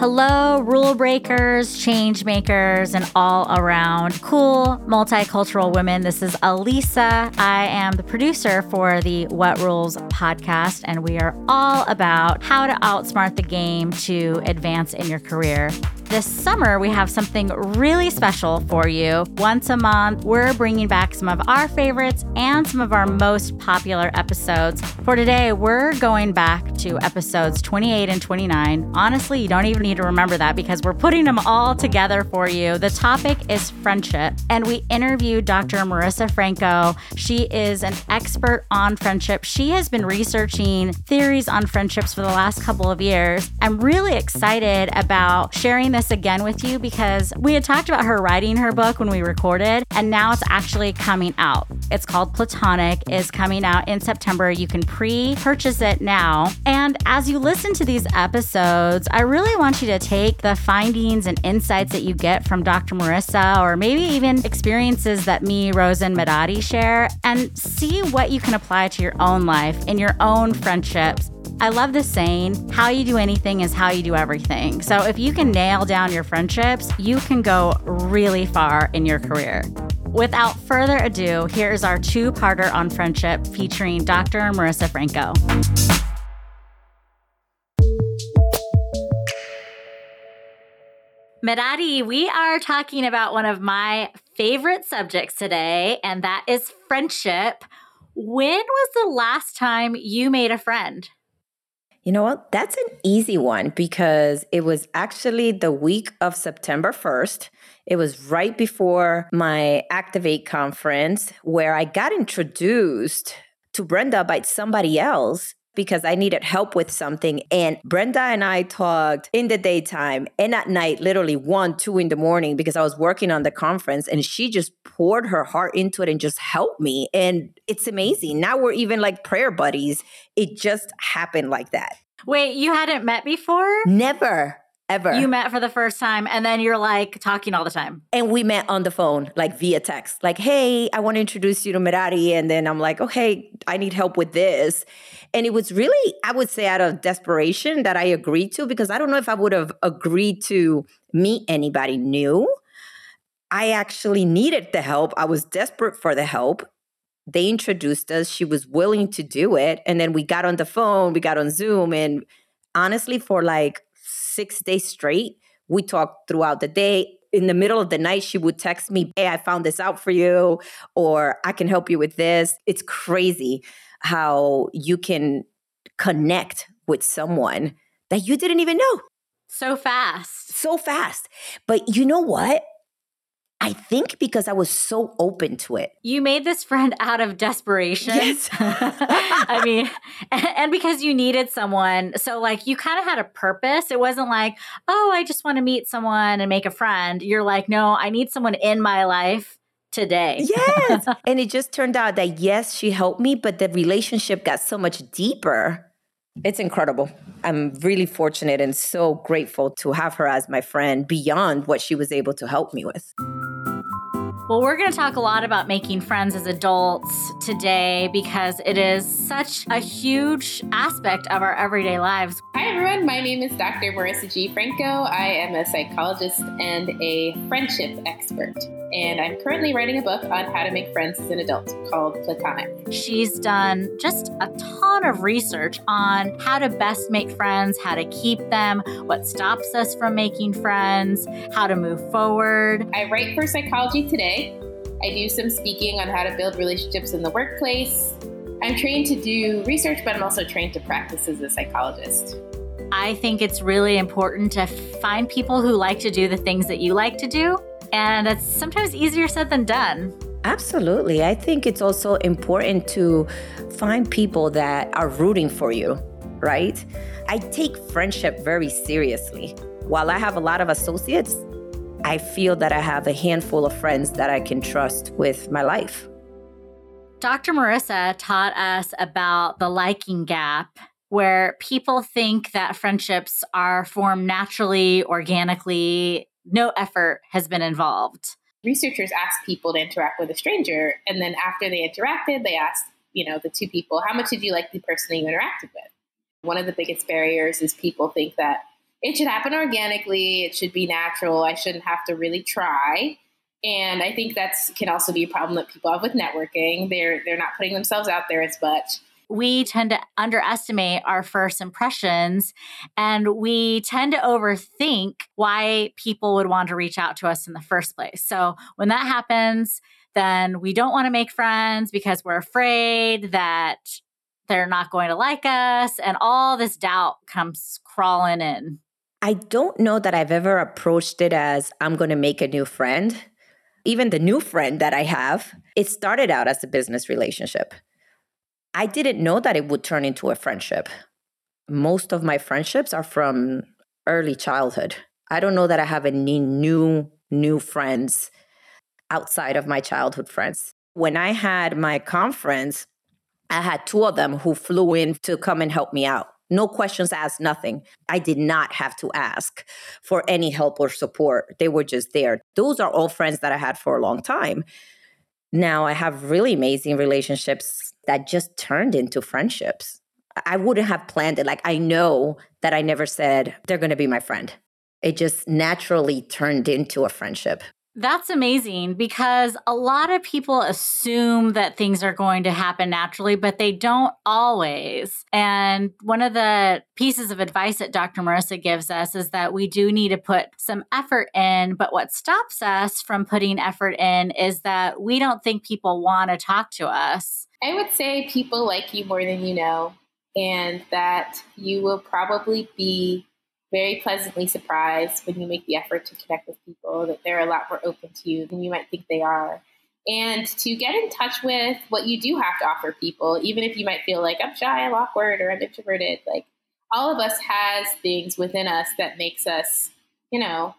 Hello, rule breakers, change makers, and all around cool multicultural women. This is Alisa. I am the producer for the What Rules podcast, and we are all about how to outsmart the game to advance in your career. This summer, we have something really special for you. Once a month, we're bringing back some of our favorites and some of our most popular episodes. For today, we're going back to episodes 28 and 29. Honestly, you don't even need to remember that because we're putting them all together for you. The topic is friendship, and we interviewed Dr. Marissa Franco. She is an expert on friendship. She has been researching theories on friendships for the last couple of years. I'm really excited about sharing this this again with you because we had talked about her writing her book when we recorded, and now it's actually coming out. It's called Platonic, is coming out in September. You can pre-purchase it now. And as you listen to these episodes, I really want you to take the findings and insights that you get from Dr. Marissa, or maybe even experiences that me, Rose, and Merari share, and see what you can apply to your own life in your own friendships I love the saying, how you do anything is how you do everything. So if you can nail down your friendships, you can go really far in your career. Without further ado, here's our two parter on friendship featuring Dr. Marissa Franco. Merari, we are talking about one of my favorite subjects today, and that is friendship. When was the last time you made a friend? You know what? That's an easy one because it was actually the week of September 1st. It was right before my Activate conference where I got introduced to Brenda by somebody else because I needed help with something. And Brenda and I talked in the daytime and at night, literally one, two in the morning, because I was working on the conference and she just poured her heart into it and just helped me. And it's amazing. Now we're even like prayer buddies. It just happened like that. Wait, you hadn't met before? Never ever. You met for the first time and then you're like talking all the time. And we met on the phone, like via text. Like, hey, I want to introduce you to Merari. And then I'm like, okay, I need help with this. And it was really, I would say, out of desperation that I agreed to because I don't know if I would have agreed to meet anybody new. I actually needed the help. I was desperate for the help. They introduced us. She was willing to do it. And then we got on the phone, we got on Zoom. And honestly, for like six days straight. We talked throughout the day. In the middle of the night, she would text me, Hey, I found this out for you, or I can help you with this. It's crazy how you can connect with someone that you didn't even know. So fast. So fast. But you know what? I think because I was so open to it. You made this friend out of desperation. Yes. I mean, and because you needed someone. So, like, you kind of had a purpose. It wasn't like, oh, I just want to meet someone and make a friend. You're like, no, I need someone in my life today. Yes. and it just turned out that, yes, she helped me, but the relationship got so much deeper it's incredible. I'm really fortunate and so grateful to have her as my friend beyond what she was able to help me with. Well, we're going to talk a lot about making friends as adults today because it is such a huge aspect of our everyday lives. Hi, everyone. My name is Dr. Marissa G. Franco. I am a psychologist and a friendship expert. And I'm currently writing a book on how to make friends as an adult called Platonic. She's done just a ton of research on how to best make friends, how to keep them, what stops us from making friends, how to move forward. I write for Psychology Today I do some speaking on how to build relationships in the workplace. I'm trained to do research, but I'm also trained to practice as a psychologist. I think it's really important to find people who like to do the things that you like to do. And that's sometimes easier said than done. Absolutely. I think it's also important to find people that are rooting for you, right? I take friendship very seriously. While I have a lot of associates, I feel that I have a handful of friends that I can trust with my life. Dr. Marissa taught us about the liking gap, where people think that friendships are formed naturally, organically, no effort has been involved. Researchers ask people to interact with a stranger, and then after they interacted, they ask, you know, the two people, how much did you like the person that you interacted with? One of the biggest barriers is people think that it should happen organically. It should be natural. I shouldn't have to really try. And I think that's can also be a problem that people have with networking. They're they're not putting themselves out there as much. We tend to underestimate our first impressions and we tend to overthink why people would want to reach out to us in the first place. So when that happens, then we don't want to make friends because we're afraid that they're not going to like us and all this doubt comes crawling in. I don't know that I've ever approached it as I'm going to make a new friend even the new friend that I have, it started out as a business relationship. I didn't know that it would turn into a friendship. Most of my friendships are from early childhood. I don't know that I have any new new friends outside of my childhood friends. When I had my conference, I had two of them who flew in to come and help me out. No questions asked, nothing. I did not have to ask for any help or support. They were just there. Those are all friends that I had for a long time. Now I have really amazing relationships that just turned into friendships. I wouldn't have planned it. Like, I know that I never said they're going to be my friend. It just naturally turned into a friendship. That's amazing because a lot of people assume that things are going to happen naturally, but they don't always. And one of the pieces of advice that Dr. Marissa gives us is that we do need to put some effort in. But what stops us from putting effort in is that we don't think people want to talk to us. I would say people like you more than you know, and that you will probably be very pleasantly surprised when you make the effort to connect with people that they're a lot more open to you than you might think they are. And to get in touch with what you do have to offer people, even if you might feel like I'm shy, I'm awkward, or I'm introverted, like all of us has things within us that makes us, you know,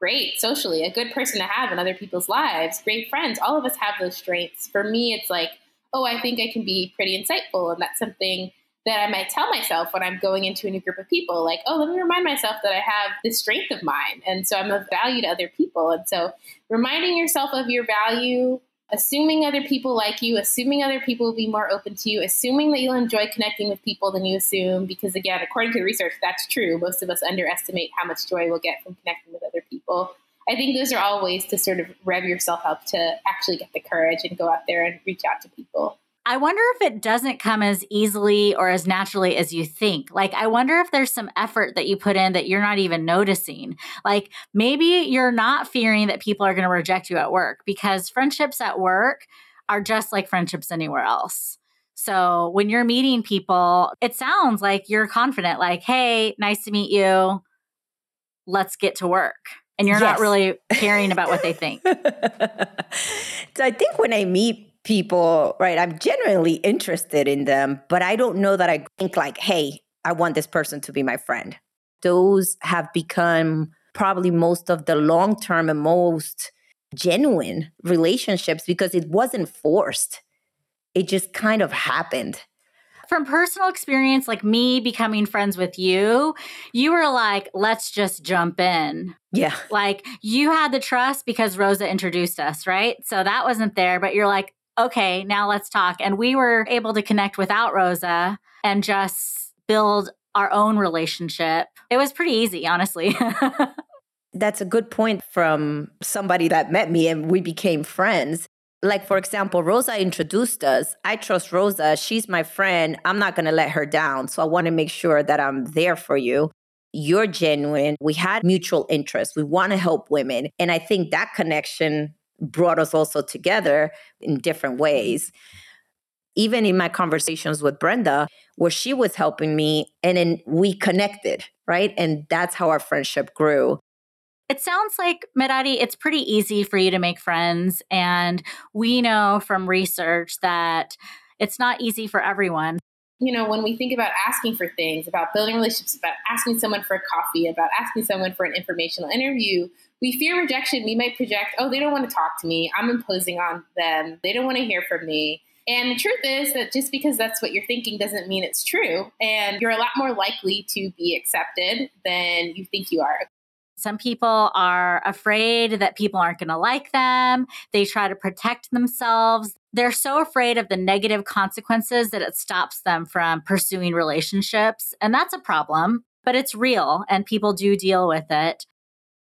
great socially, a good person to have in other people's lives, great friends. All of us have those strengths. For me, it's like, oh, I think I can be pretty insightful. And that's something that I might tell myself when I'm going into a new group of people, like, oh, let me remind myself that I have this strength of mine. And so I'm of value to other people. And so reminding yourself of your value, assuming other people like you, assuming other people will be more open to you, assuming that you'll enjoy connecting with people than you assume. Because again, according to research, that's true. Most of us underestimate how much joy we'll get from connecting with other people. I think those are all ways to sort of rev yourself up to actually get the courage and go out there and reach out to people. I wonder if it doesn't come as easily or as naturally as you think. Like, I wonder if there's some effort that you put in that you're not even noticing. Like, maybe you're not fearing that people are going to reject you at work because friendships at work are just like friendships anywhere else. So, when you're meeting people, it sounds like you're confident, like, hey, nice to meet you. Let's get to work and you're yes. not really caring about what they think. so I think when I meet people, right? I'm genuinely interested in them, but I don't know that I think like, hey, I want this person to be my friend. Those have become probably most of the long term and most genuine relationships because it wasn't forced. It just kind of happened. From personal experience, like me becoming friends with you, you were like, let's just jump in. Yeah. Like you had the trust because Rosa introduced us, right? So that wasn't there, but you're like, okay, now let's talk. And we were able to connect without Rosa and just build our own relationship. It was pretty easy, honestly. That's a good point from somebody that met me and we became friends. Like, for example, Rosa introduced us. I trust Rosa. She's my friend. I'm not going to let her down. So I want to make sure that I'm there for you. You're genuine. We had mutual interest. We want to help women. And I think that connection brought us also together in different ways. Even in my conversations with Brenda, where she was helping me, and then we connected, right? And that's how our friendship grew. It sounds like, Merari, it's pretty easy for you to make friends. And we know from research that it's not easy for everyone. You know, when we think about asking for things, about building relationships, about asking someone for a coffee, about asking someone for an informational interview, we fear rejection. We might project, oh, they don't want to talk to me. I'm imposing on them. They don't want to hear from me. And the truth is that just because that's what you're thinking doesn't mean it's true. And you're a lot more likely to be accepted than you think you are. Some people are afraid that people aren't going to like them. They try to protect themselves. They're so afraid of the negative consequences that it stops them from pursuing relationships. And that's a problem but it's real and people do deal with it.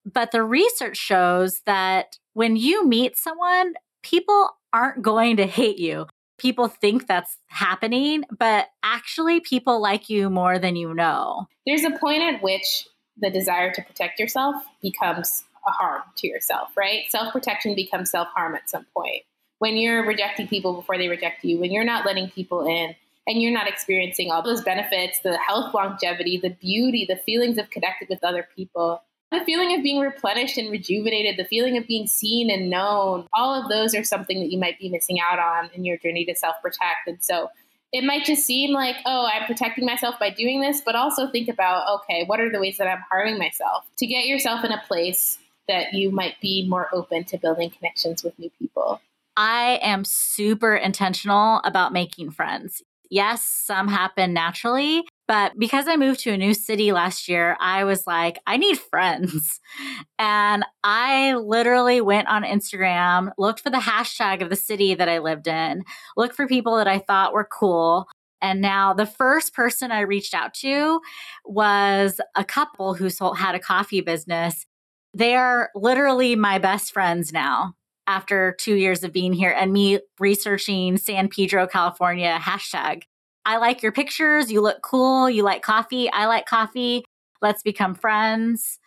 But the research shows that when you meet someone, people aren't going to hate you. People think that's happening, but actually, people like you more than you know. There's a point at which the desire to protect yourself becomes a harm to yourself, right? Self protection becomes self harm at some point. When you're rejecting people before they reject you, when you're not letting people in, and you're not experiencing all those benefits the health longevity, the beauty, the feelings of connected with other people, the feeling of being replenished and rejuvenated, the feeling of being seen and known, all of those are something that you might be missing out on in your journey to self protect. And so it might just seem like, oh, I'm protecting myself by doing this, but also think about, okay, what are the ways that I'm harming myself? To get yourself in a place that you might be more open to building connections with new people. I am super intentional about making friends. Yes, some happen naturally, but because I moved to a new city last year, I was like, I need friends. And I literally went on Instagram, looked for the hashtag of the city that I lived in, looked for people that I thought were cool. And now the first person I reached out to was a couple who sold, had a coffee business. They are literally my best friends now after two years of being here and me researching San Pedro, California hashtag. I like your pictures. You look cool. You like coffee. I like coffee. Let's become friends.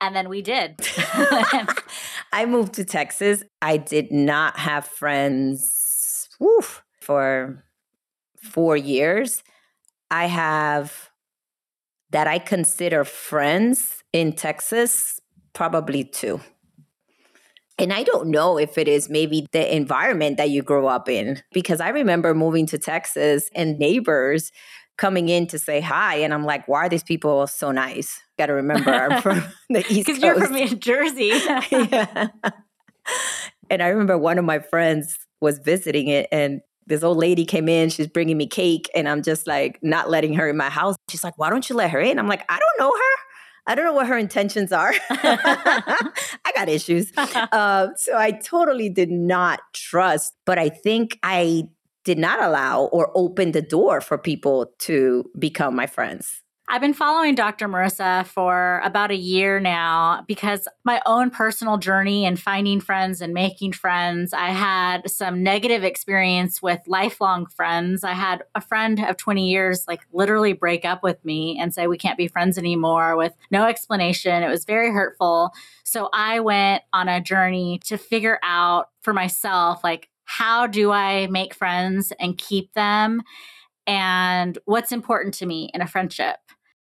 And then we did. I moved to Texas. I did not have friends for four years. I have that I consider friends in Texas, probably two. And I don't know if it is maybe the environment that you grew up in, because I remember moving to Texas and neighbors coming in to say hi. And I'm like, why are these people so nice? Got to remember, I'm from the East Coast. Because you're from New Jersey. yeah. And I remember one of my friends was visiting it and this old lady came in, she's bringing me cake, and I'm just like not letting her in my house. She's like, why don't you let her in? I'm like, I don't know her. I don't know what her intentions are. I got issues. Uh, so I totally did not trust, but I think I did not allow or open the door for people to become my friends. I've been following Dr. Marissa for about a year now because my own personal journey and finding friends and making friends. I had some negative experience with lifelong friends. I had a friend of 20 years like literally break up with me and say we can't be friends anymore with no explanation. It was very hurtful. So I went on a journey to figure out for myself like how do I make friends and keep them? and what's important to me in a friendship.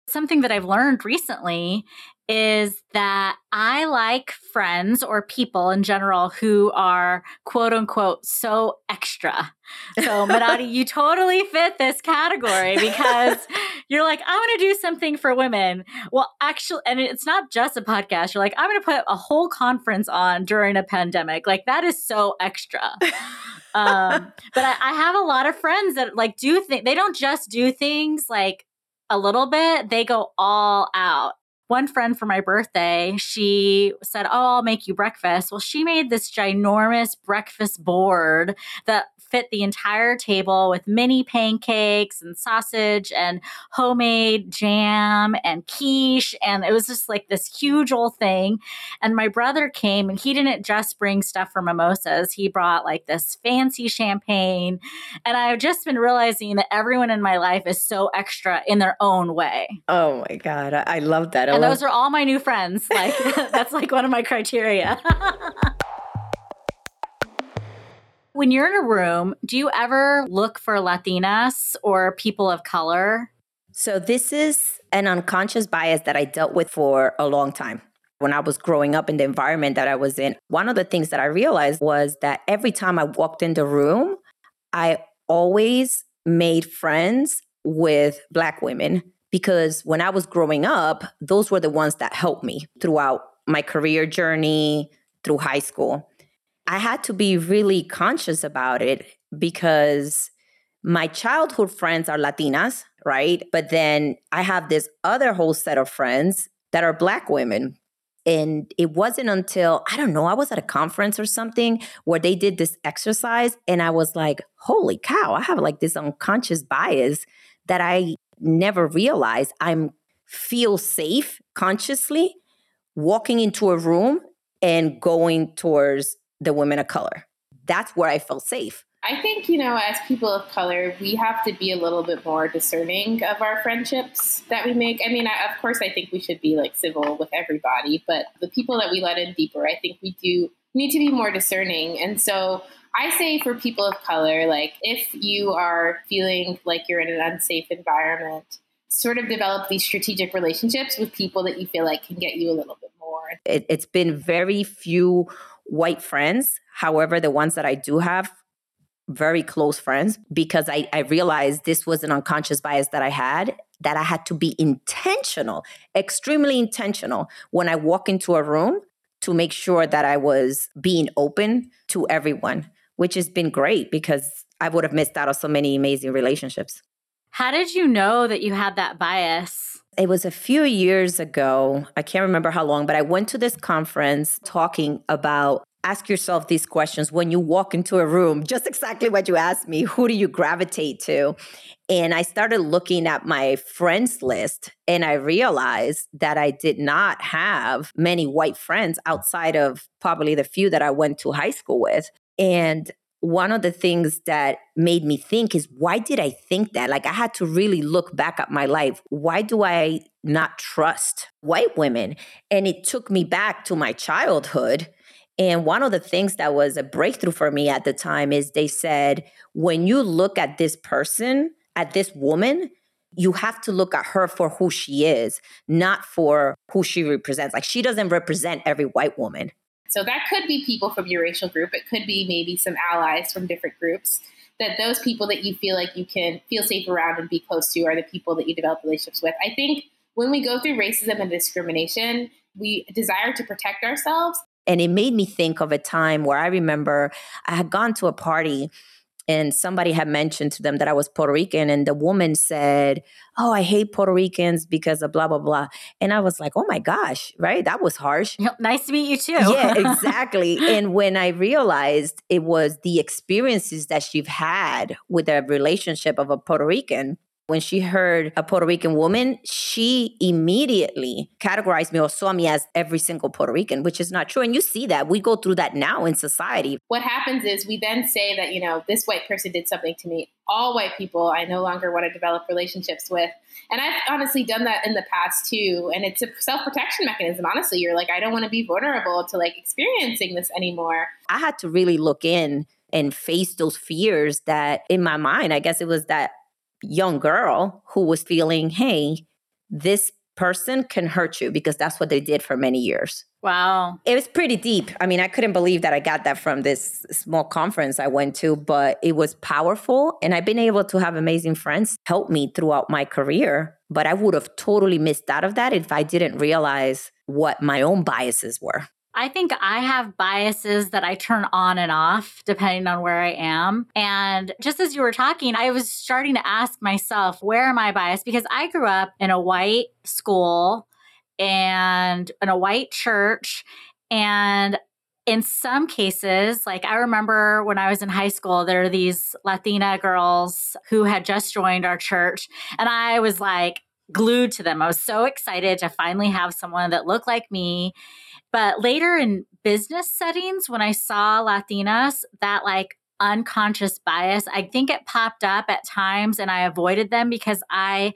Something that I've learned recently is that I like friends or people in general who are quote unquote so extra. So, Merari, you totally fit this category because you're like, I want to do something for women. Well, actually, and it's not just a podcast. You're like, I'm going to put a whole conference on during a pandemic. Like, that is so extra. um, but I, I have a lot of friends that like do things, they don't just do things like a little bit, they go all out one friend for my birthday, she said, Oh, I'll make you breakfast. Well, she made this ginormous breakfast board that fit the entire table with mini pancakes and sausage and homemade jam and quiche. And it was just like this huge old thing. And my brother came and he didn't just bring stuff for mimosas, he brought like this fancy champagne. And I've just been realizing that everyone in my life is so extra in their own way. Oh my God. I love that. I and love- those are all my new friends. Like, that's like one of my criteria. When you're in a room, do you ever look for Latinas or people of color? So, this is an unconscious bias that I dealt with for a long time. When I was growing up in the environment that I was in, one of the things that I realized was that every time I walked in the room, I always made friends with Black women because when I was growing up, those were the ones that helped me throughout my career journey, through high school. I had to be really conscious about it because my childhood friends are Latinas, right? But then I have this other whole set of friends that are Black women. And it wasn't until, I don't know, I was at a conference or something where they did this exercise. And I was like, holy cow, I have like this unconscious bias that I never realized I'm feel safe consciously walking into a room and going towards the women of color. That's where I felt safe. I think, you know, as people of color, we have to be a little bit more discerning of our friendships that we make. I mean, I, of course, I think we should be like civil with everybody, but the people that we let in deeper, I think we do need to be more discerning. And so I say for people of color, like if you are feeling like you're in an unsafe environment, sort of develop these strategic relationships with people that you feel like can get you a little bit more. It, it's been very few white friends. However, the ones that I do have, very close friends, because I, I realized this was an unconscious bias that I had, that I had to be intentional, extremely intentional when I walk into a room to make sure that I was being open to everyone, which has been great because I would have missed out on so many amazing relationships. How did you know that you had that bias? It was a few years ago. I can't remember how long, but I went to this conference talking about ask yourself these questions when you walk into a room, just exactly what you asked me. Who do you gravitate to? And I started looking at my friends list and I realized that I did not have many white friends outside of probably the few that I went to high school with. And one of the things that made me think is why did I think that? Like I had to really look back at my life. Why do I not trust white women? And it took me back to my childhood. And one of the things that was a breakthrough for me at the time is they said, when you look at this person, at this woman, you have to look at her for who she is, not for who she represents. Like she doesn't represent every white woman. So that could be people from your racial group. It could be maybe some allies from different groups. That those people that you feel like you can feel safe around and be close to are the people that you develop relationships with. I think when we go through racism and discrimination, we desire to protect ourselves. And it made me think of a time where I remember I had gone to a party and somebody had mentioned to them that I was Puerto Rican, and the woman said, Oh, I hate Puerto Ricans because of blah, blah, blah. And I was like, Oh my gosh, right? That was harsh. Nice to meet you too. yeah, exactly. and when I realized it was the experiences that she've had with a relationship of a Puerto Rican, when she heard a Puerto Rican woman, she immediately categorized me or saw me as every single Puerto Rican, which is not true. And you see that. We go through that now in society. What happens is we then say that, you know, this white person did something to me. All white people I no longer want to develop relationships with. And I've honestly done that in the past too. And it's a self protection mechanism. Honestly, you're like, I don't want to be vulnerable to like experiencing this anymore. I had to really look in and face those fears that in my mind, I guess it was that young girl who was feeling, hey, this person can hurt you because that's what they did for many years. Wow. It was pretty deep. I mean, I couldn't believe that I got that from this small conference I went to, but it was powerful. And I've been able to have amazing friends help me throughout my career. But I would have totally missed out of that if I didn't realize what my own biases were. I think I have biases that I turn on and off depending on where I am. And just as you were talking, I was starting to ask myself, where am I biased? Because I grew up in a white school and in a white church. And in some cases, like I remember when I was in high school, there are these Latina girls who had just joined our church. And I was like, glued to them. I was so excited to finally have someone that looked like me but later in business settings, when I saw Latinas, that like unconscious bias, I think it popped up at times and I avoided them because I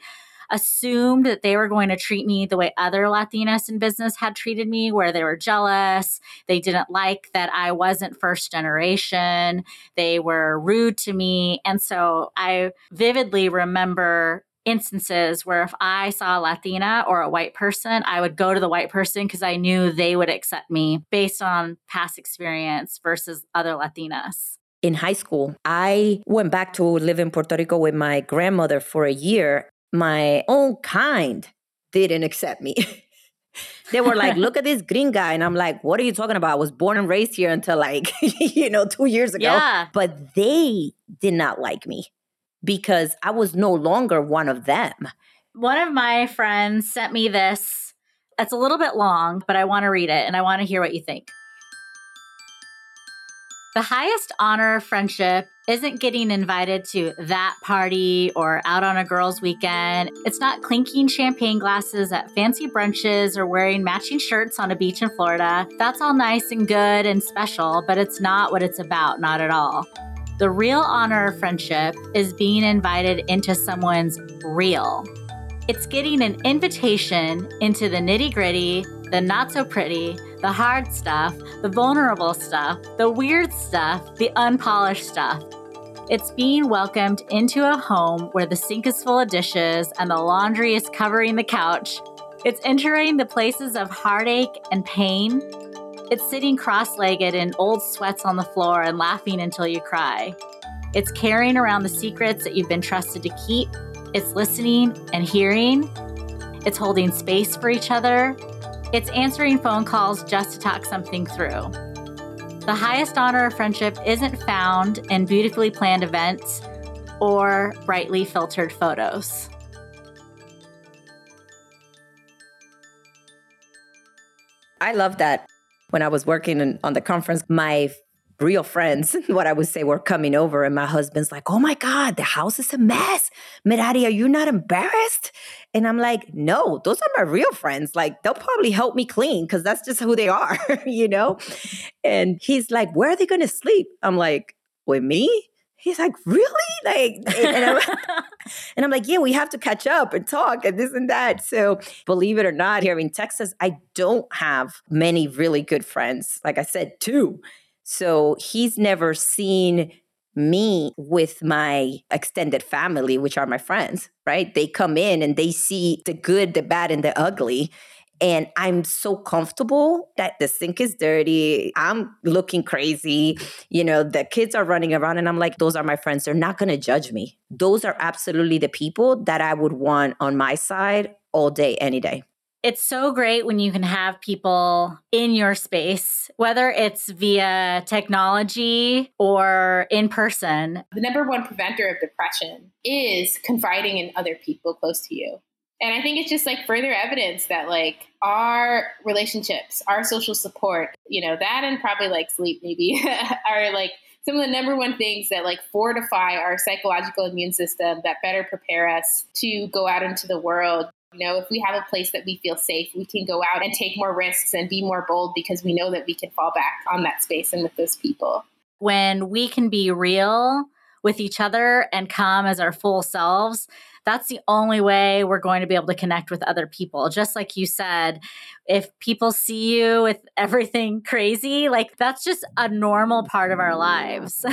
assumed that they were going to treat me the way other Latinas in business had treated me, where they were jealous. They didn't like that I wasn't first generation. They were rude to me. And so I vividly remember instances where if I saw a Latina or a white person, I would go to the white person because I knew they would accept me based on past experience versus other Latinas. In high school, I went back to live in Puerto Rico with my grandmother for a year. My own kind didn't accept me. they were like, look at this green guy. And I'm like, what are you talking about? I was born and raised here until like, you know, two years ago. Yeah. But they did not like me because I was no longer one of them. One of my friends sent me this. It's a little bit long, but I want to read it and I want to hear what you think. The highest honor of friendship isn't getting invited to that party or out on a girls' weekend. It's not clinking champagne glasses at fancy brunches or wearing matching shirts on a beach in Florida. That's all nice and good and special, but it's not what it's about, not at all. The real honor of friendship is being invited into someone's real. It's getting an invitation into the nitty gritty, the not so pretty, the hard stuff, the vulnerable stuff, the weird stuff, the unpolished stuff. It's being welcomed into a home where the sink is full of dishes and the laundry is covering the couch. It's entering the places of heartache and pain. It's sitting cross legged in old sweats on the floor and laughing until you cry. It's carrying around the secrets that you've been trusted to keep. It's listening and hearing. It's holding space for each other. It's answering phone calls just to talk something through. The highest honor of friendship isn't found in beautifully planned events or brightly filtered photos. I love that. When I was working in, on the conference, my real friends, what I would say, were coming over, and my husband's like, "Oh my God, the house is a mess. Merari, are you not embarrassed?" And I'm like, "No, those are my real friends. Like, they'll probably help me clean because that's just who they are, you know." And he's like, "Where are they going to sleep?" I'm like, "With me." He's like, really? Like, and I'm, and I'm like, yeah, we have to catch up and talk and this and that. So, believe it or not, here in Texas, I don't have many really good friends. Like I said, two. So he's never seen me with my extended family, which are my friends, right? They come in and they see the good, the bad, and the ugly. And I'm so comfortable that the sink is dirty. I'm looking crazy. You know, the kids are running around, and I'm like, those are my friends. They're not going to judge me. Those are absolutely the people that I would want on my side all day, any day it's so great when you can have people in your space, whether it's via technology or in person. The number one preventer of depression is confiding in other people close to you. And I think it's just like further evidence that like our relationships, our social support, you know, that and probably like sleep maybe are like some of the number one things that like fortify our psychological immune system that better prepare us to go out into the world you know, if we have a place that we feel safe, we can go out and take more risks and be more bold because we know that we can fall back on that space and with those people. When we can be real with each other and come as our full selves, that's the only way we're going to be able to connect with other people. Just like you said, if people see you with everything crazy, like that's just a normal part of our lives.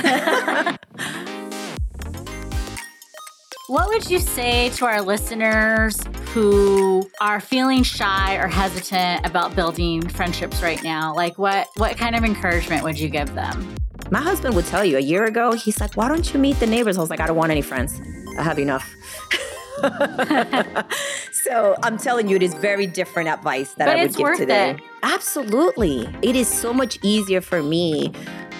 what would you say to our listeners who are feeling shy or hesitant about building friendships right now? Like what what kind of encouragement would you give them? My husband would tell you a year ago, he's like, Why don't you meet the neighbors? I was like, I don't want any friends. I have enough. so I'm telling you, it is very different advice that but I would give today. It. Absolutely. It is so much easier for me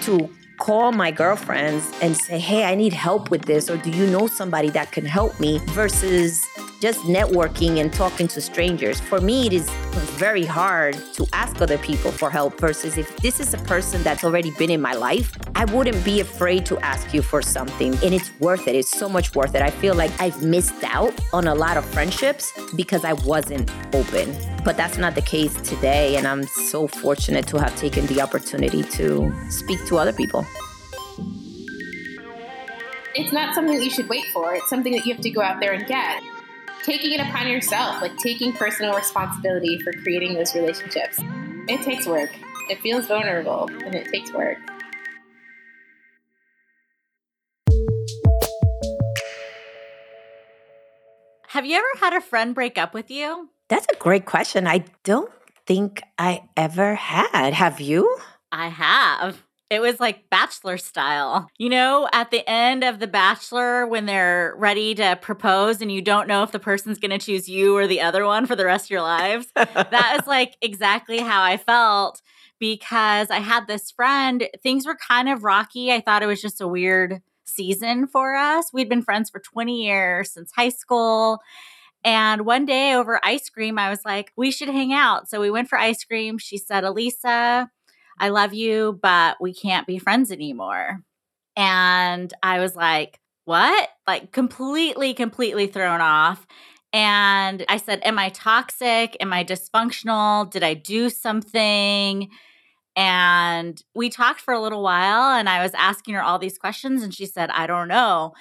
to call my girlfriends and say, hey, I need help with this, or do you know somebody that can help me? Versus just networking and talking to strangers. For me, it is very hard to ask other people for help versus if this is a person that's already been in my life, I wouldn't be afraid to ask you for something. And it's worth it. It's so much worth it. I feel like I've missed out on a lot of friendships because I wasn't open. But that's not the case today. And I'm so fortunate to have taken the opportunity to speak to other people it's not something that you should wait for. It's something that you have to go out there and get taking it upon yourself, like taking personal responsibility for creating those relationships. It takes work. It feels vulnerable and it takes work. Have you ever had a friend break up with you? That's a great question. I don't think I ever had. Have you? I have. It was like bachelor style. You know, at the end of The Bachelor, when they're ready to propose and you don't know if the person's going to choose you or the other one for the rest of your lives. that is like exactly how I felt because I had this friend. Things were kind of rocky. I thought it was just a weird season for us. We'd been friends for 20 years since high school. And one day over ice cream, I was like, we should hang out. So we went for ice cream. She said, Alisa, I love you, but we can't be friends anymore. And I was like, what? Like completely, completely thrown off. And I said, Am I toxic? Am I dysfunctional? Did I do something? And we talked for a little while and I was asking her all these questions and she said, I don't know.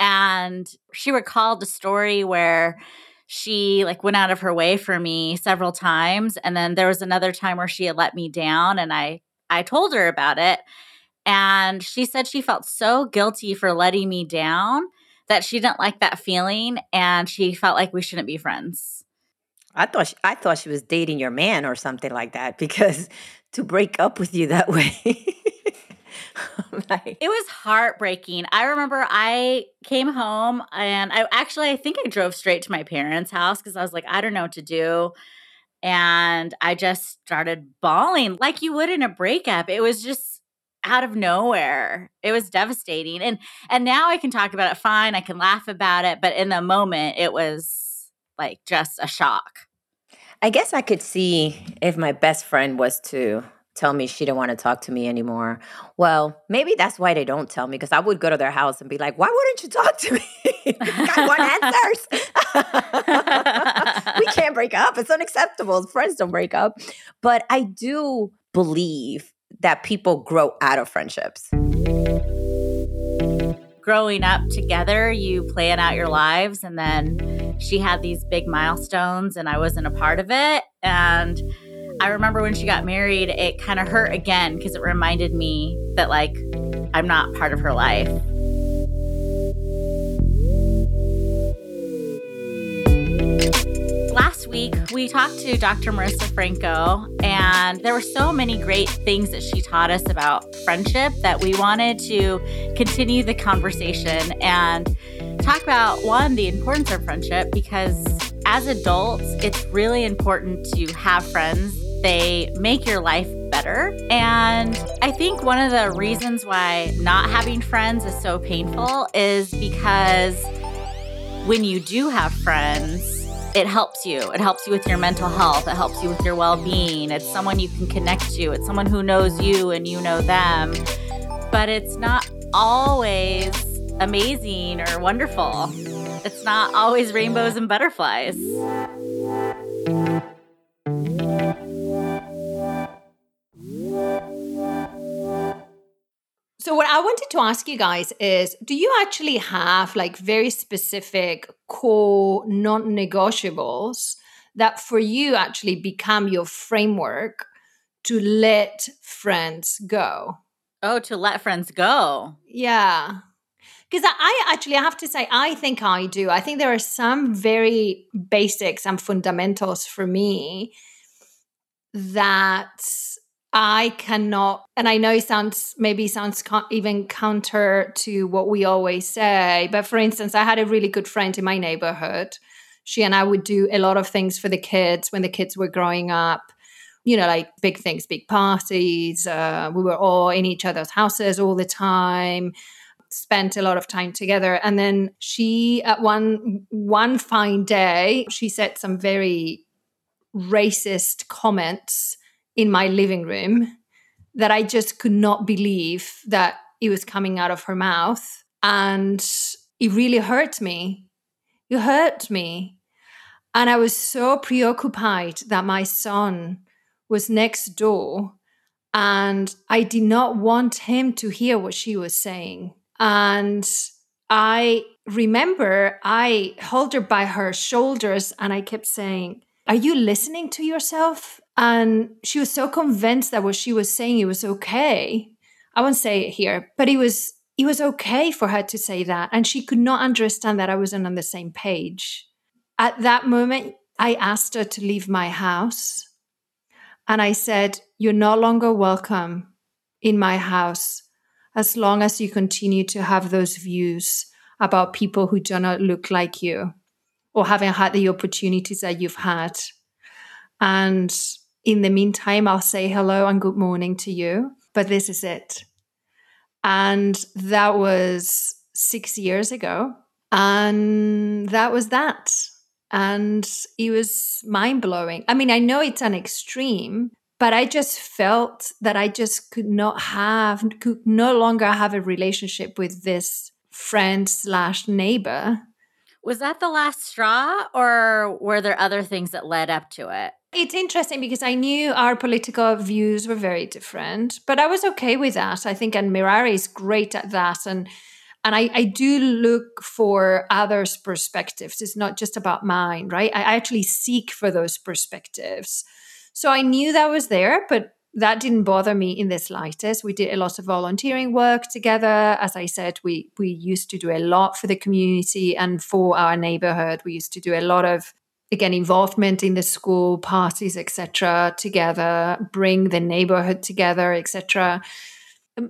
And she recalled a story where she like went out of her way for me several times and then there was another time where she had let me down and I I told her about it and she said she felt so guilty for letting me down that she didn't like that feeling and she felt like we shouldn't be friends. I thought she, I thought she was dating your man or something like that because to break up with you that way. like, it was heartbreaking. I remember I came home and I actually I think I drove straight to my parents' house because I was like, I don't know what to do. And I just started bawling like you would in a breakup. It was just out of nowhere. It was devastating. And and now I can talk about it fine. I can laugh about it, but in the moment it was like just a shock. I guess I could see if my best friend was to tell me she didn't want to talk to me anymore. Well, maybe that's why they don't tell me because I would go to their house and be like, "Why wouldn't you talk to me? I want answers. we can't break up. It's unacceptable. Friends don't break up." But I do believe that people grow out of friendships. Growing up together, you plan out your lives and then she had these big milestones and I wasn't a part of it. And I remember when she got married, it kind of hurt again because it reminded me that, like, I'm not part of her life. Week, we talked to Dr. Marissa Franco, and there were so many great things that she taught us about friendship that we wanted to continue the conversation and talk about one, the importance of friendship, because as adults, it's really important to have friends. They make your life better. And I think one of the reasons why not having friends is so painful is because when you do have friends, it helps you. It helps you with your mental health. It helps you with your well being. It's someone you can connect to. It's someone who knows you and you know them. But it's not always amazing or wonderful. It's not always rainbows and butterflies. So, what I wanted to ask you guys is do you actually have like very specific core non negotiables that for you actually become your framework to let friends go? Oh, to let friends go. Yeah because I actually I have to say I think I do. I think there are some very basics and fundamentals for me that I cannot, and I know it sounds maybe sounds even counter to what we always say. But for instance, I had a really good friend in my neighborhood. She and I would do a lot of things for the kids when the kids were growing up you know, like big things, big parties. Uh, we were all in each other's houses all the time spent a lot of time together and then she at one one fine day she said some very racist comments in my living room that I just could not believe that it was coming out of her mouth and it really hurt me it hurt me and I was so preoccupied that my son was next door and I did not want him to hear what she was saying. And I remember I held her by her shoulders and I kept saying, Are you listening to yourself? And she was so convinced that what she was saying it was okay. I won't say it here, but it was it was okay for her to say that. And she could not understand that I wasn't on the same page. At that moment, I asked her to leave my house. And I said, You're no longer welcome in my house as long as you continue to have those views about people who do not look like you or haven't had the opportunities that you've had. And in the meantime, I'll say hello and good morning to you, but this is it. And that was six years ago. And that was that. And it was mind blowing. I mean, I know it's an extreme, but I just felt that I just could not have, could no longer have a relationship with this friend slash neighbor. Was that the last straw, or were there other things that led up to it? It's interesting because I knew our political views were very different, but I was okay with that. I think, and Merari is great at that. And and I, I do look for others' perspectives. It's not just about mine, right? I actually seek for those perspectives. So I knew that was there, but that didn't bother me in the slightest. We did a lot of volunteering work together. As I said, we we used to do a lot for the community and for our neighborhood. We used to do a lot of again involvement in the school parties, etc. Together, bring the neighborhood together, etc.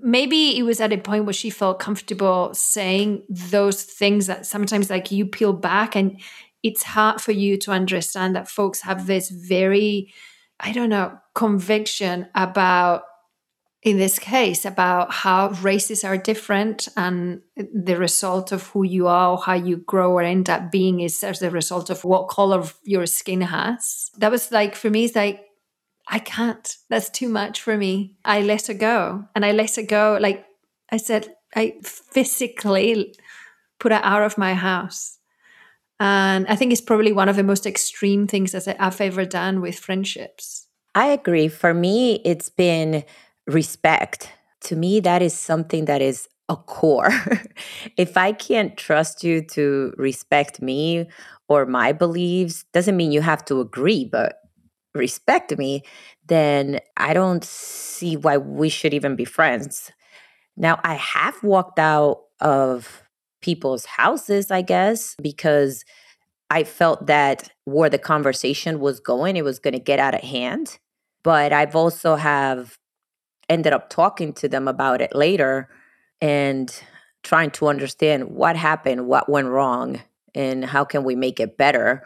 Maybe it was at a point where she felt comfortable saying those things that sometimes like you peel back and it's hard for you to understand that folks have this very I don't know, conviction about, in this case, about how races are different and the result of who you are or how you grow or end up being is as a result of what color your skin has. That was like, for me, it's like, I can't. That's too much for me. I let her go. And I let her go. Like I said, I physically put her out of my house and I think it's probably one of the most extreme things that I've ever done with friendships. I agree. For me, it's been respect. To me, that is something that is a core. if I can't trust you to respect me or my beliefs, doesn't mean you have to agree, but respect me, then I don't see why we should even be friends. Now, I have walked out of people's houses, I guess, because I felt that where the conversation was going, it was going to get out of hand. But I've also have ended up talking to them about it later and trying to understand what happened, what went wrong, and how can we make it better.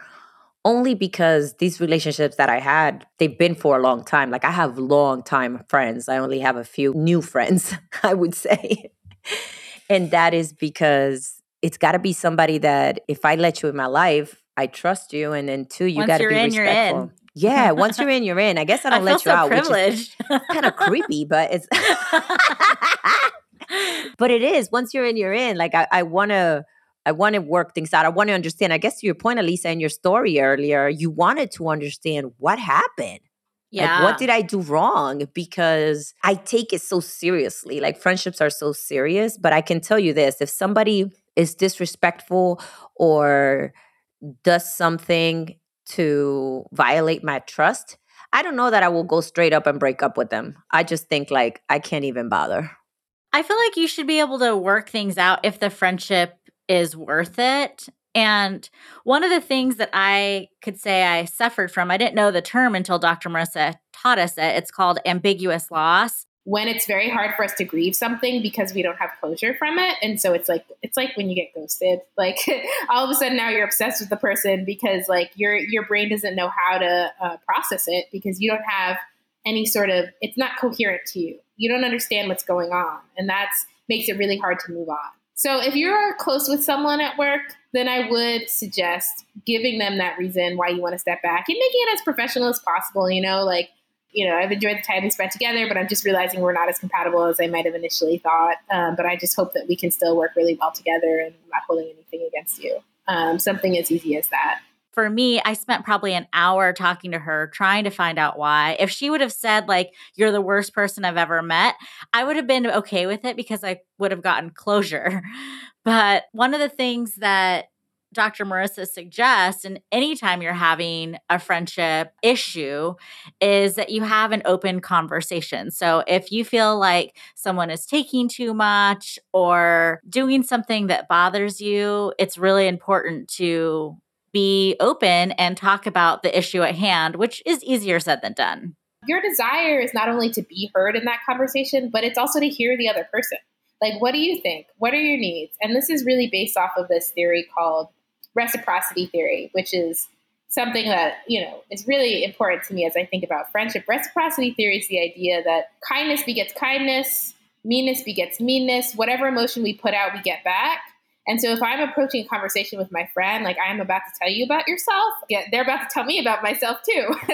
Only because these relationships that I had, they've been for a long time. Like I have long time friends. I only have a few new friends, I would say. And that is because it's got to be somebody that if I let you in my life, I trust you. And then two, you got to be in, respectful. Yeah, once you're in, you're in. I guess I don't I let you so out, privileged. which is kind of creepy, but it's but it is. Once you're in, you're in. Like I, I want to I want to work things out. I want to understand. I guess to your point, Elisa, in your story earlier, you wanted to understand what happened. Yeah. Like, what did I do wrong? Because I take it so seriously. Like, friendships are so serious. But I can tell you this if somebody is disrespectful or does something to violate my trust, I don't know that I will go straight up and break up with them. I just think, like, I can't even bother. I feel like you should be able to work things out if the friendship is worth it and one of the things that I could say I suffered from, I didn't know the term until Dr. Marissa taught us it. It's called ambiguous loss. When it's very hard for us to grieve something because we don't have closure from it. And so it's like it's like when you get ghosted. Like all of a sudden now you're obsessed with the person because like your your brain doesn't know how to uh, process it because you don't have any sort of it's not coherent to you. You don't understand what's going on. And that's makes it really hard to move on. So if you're close with someone at work, then I would suggest giving them that reason why you want to step back and making it as professional as possible. You know, like, you know, I've enjoyed the time we spent together, but I'm just realizing we're not as compatible as I might have initially thought. Um, but I just hope that we can still work really well together and I'm not holding anything against you. Um, something as easy as that for me, I spent probably an hour talking to her, trying to find out why. If she would have said, like, you're the worst person I've ever met, I would have been okay with it because I would have gotten closure. But one of the things that Dr. Marissa suggests, and anytime you're having a friendship issue, is that you have an open conversation. So if you feel like someone is taking too much or doing something that bothers you, it's really important to be open and talk about the issue at hand, which is easier said than done. Your desire is not only to be heard in that conversation, but it's also to hear the other person. Like, what do you think? What are your needs? And this is really based off of this theory called reciprocity theory, which is something that, you know, is really important to me as I think about friendship. Reciprocity theory is the idea that kindness begets kindness, meanness begets meanness, whatever emotion we put out, we get back. And so if I'm approaching a conversation with my friend, like I'm about to tell you about yourself, they're about to tell me about myself too.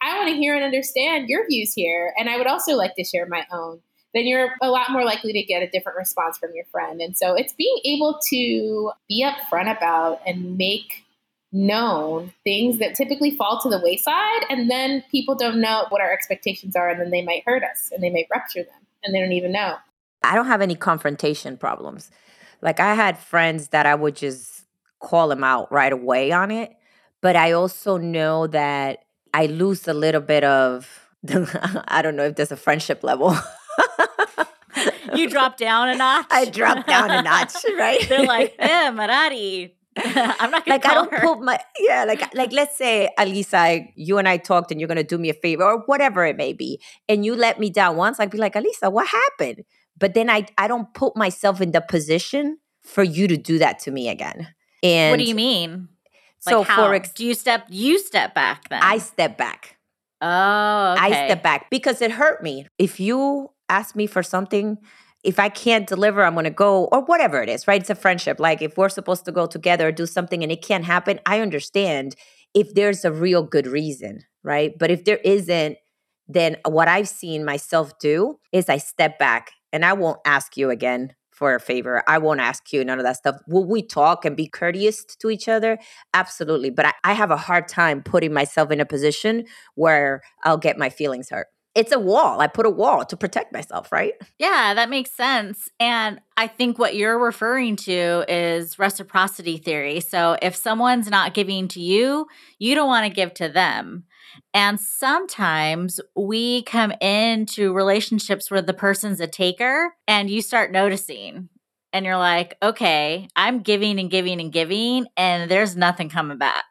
I want to hear and understand your views here. And I would also like to share my own. Then you're a lot more likely to get a different response from your friend. And so it's being able to be upfront about and make known things that typically fall to the wayside. And then people don't know what our expectations are. And then they might hurt us and they might rupture them and they don't even know. I don't have any confrontation problems. Like I had friends that I would just call them out right away on it, but I also know that I lose a little bit of I don't know if there's a friendship level. you drop down a notch. I drop down a notch, right? They're like, eh, Merari. I'm not gonna like I don't her. put my yeah like like let's say Elisa you and I talked and you're gonna do me a favor or whatever it may be and you let me down once I'd be like Elisa what happened but then I I don't put myself in the position for you to do that to me again. And what do you mean? So like how? for ex- do you step you step back then? I step back. Oh, okay. I step back because it hurt me. If you ask me for something, if I can't deliver, I'm going to go or whatever it is, right? It's a friendship. Like if we're supposed to go together do something and it can't happen, I understand if there's a real good reason, right? But if there isn't, then what I've seen myself do is I step back and I won't ask you again for a favor. I won't ask you none of that stuff. Will we talk and be courteous to each other? Absolutely. But I, I have a hard time putting myself in a position where I'll get my feelings hurt it's a wall. I put a wall to protect myself, right? Yeah, that makes sense. And I think what you're referring to is reciprocity theory. So if someone's not giving to you, you don't want to give to them. And sometimes we come into relationships where the person's a taker and you start noticing and you're like, okay, I'm giving and giving and giving, and there's nothing coming back.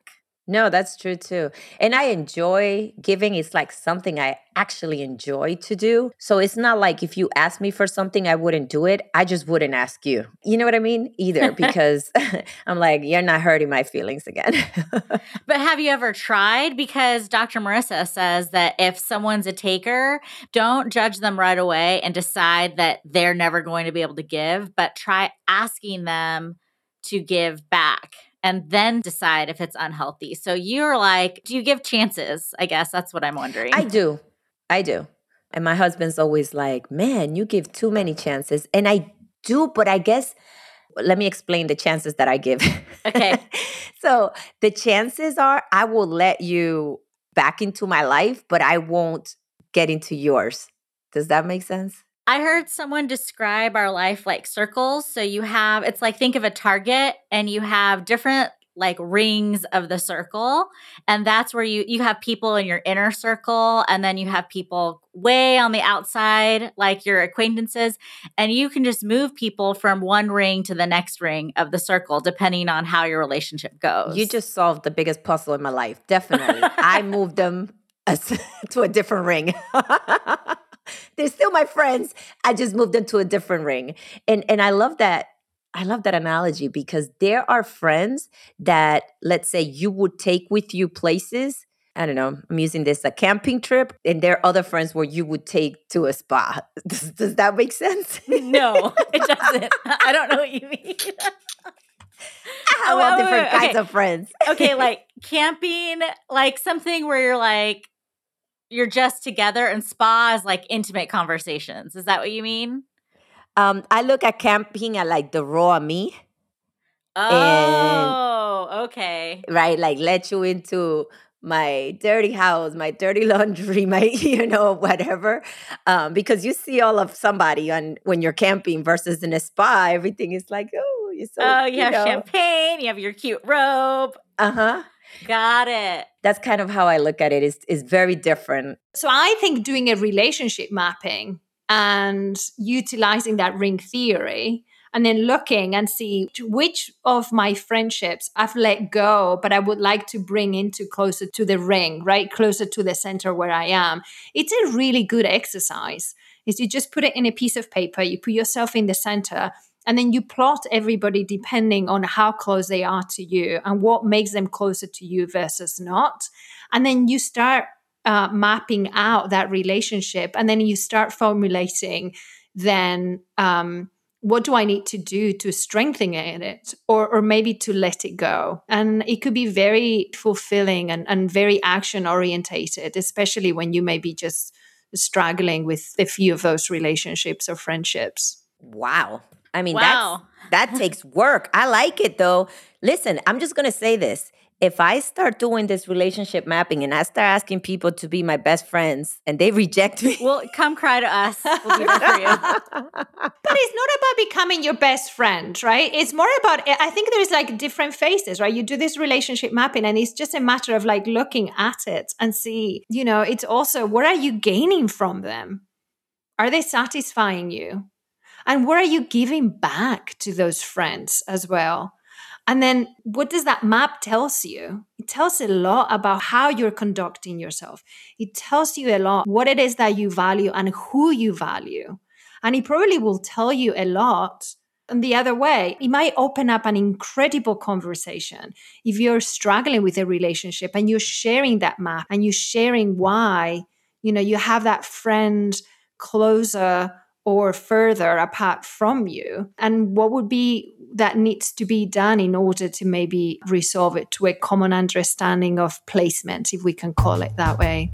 No, that's true too. And I enjoy giving. It's like something I actually enjoy to do. So it's not like if you ask me for something, I wouldn't do it. I just wouldn't ask you. You know what I mean? Either because I'm like, you're not hurting my feelings again. but have you ever tried? Because Dr. Marissa says that if someone's a taker, don't judge them right away and decide that they're never going to be able to give, but try asking them to give back and then decide if it's unhealthy. So you're like, do you give chances? I guess that's what I'm wondering. I do. I do. And my husband's always like, man, you give too many chances. And I do, but I guess let me explain the chances that I give. Okay. so the chances are I will let you back into my life, but I won't get into yours. Does that make sense? I heard someone describe our life like circles. So you have, it's like think of a target and you have different like rings of the circle and that's where you you have people in your inner circle and then you have people way on the outside like your acquaintances and you can just move people from one ring to the next ring of the circle depending on how your relationship goes. You just solved the biggest puzzle in my life definitely. I moved them to a different ring they're still my friends. I just moved into a different ring. And and I love that I love that analogy because there are friends that let's say you would take with you places I don't know, I'm using this a camping trip, and there are other friends where you would take to a spa. Does, does that make sense? no, it doesn't. I don't know what you mean. I have all different kinds okay. of friends. okay, like camping, like something where you're like, you're just together and spa is like intimate conversations. Is that what you mean? Um, I look at camping at like the raw me. Oh, and, okay. Right, like let you into my dirty house, my dirty laundry, my you know whatever, um, because you see all of somebody on when you're camping versus in a spa, everything is like oh, you're so. Oh, you, you have know. champagne, you have your cute robe. Uh huh. Got it. That's kind of how I look at it. Is is very different. So I think doing a relationship mapping and utilizing that ring theory and then looking and see which of my friendships I've let go, but I would like to bring into closer to the ring, right? Closer to the center where I am. It's a really good exercise. Is you just put it in a piece of paper, you put yourself in the center, and then you plot everybody depending on how close they are to you and what makes them closer to you versus not. And then you start uh, mapping out that relationship. And then you start formulating then um, what do I need to do to strengthen it or, or maybe to let it go? And it could be very fulfilling and, and very action orientated, especially when you may be just struggling with a few of those relationships or friendships. Wow. I mean, wow. that takes work. I like it though. Listen, I'm just going to say this if I start doing this relationship mapping and I start asking people to be my best friends and they reject me, well, come cry to us. We'll be there for you. but it's not about becoming your best friend, right? It's more about, eh, I think there's like different phases, right? You do this relationship mapping and it's just a matter of like looking at it and see, you know, it's also what are you gaining from them? Are they satisfying you? And what are you giving back to those friends as well? And then what does that map tells you? It tells a lot about how you're conducting yourself. It tells you a lot what it is that you value and who you value. And it probably will tell you a lot and the other way, it might open up an incredible conversation. If you're struggling with a relationship and you're sharing that map and you're sharing why, you know, you have that friend closer or further apart from you? And what would be that needs to be done in order to maybe resolve it to a common understanding of placement if we can call it that way?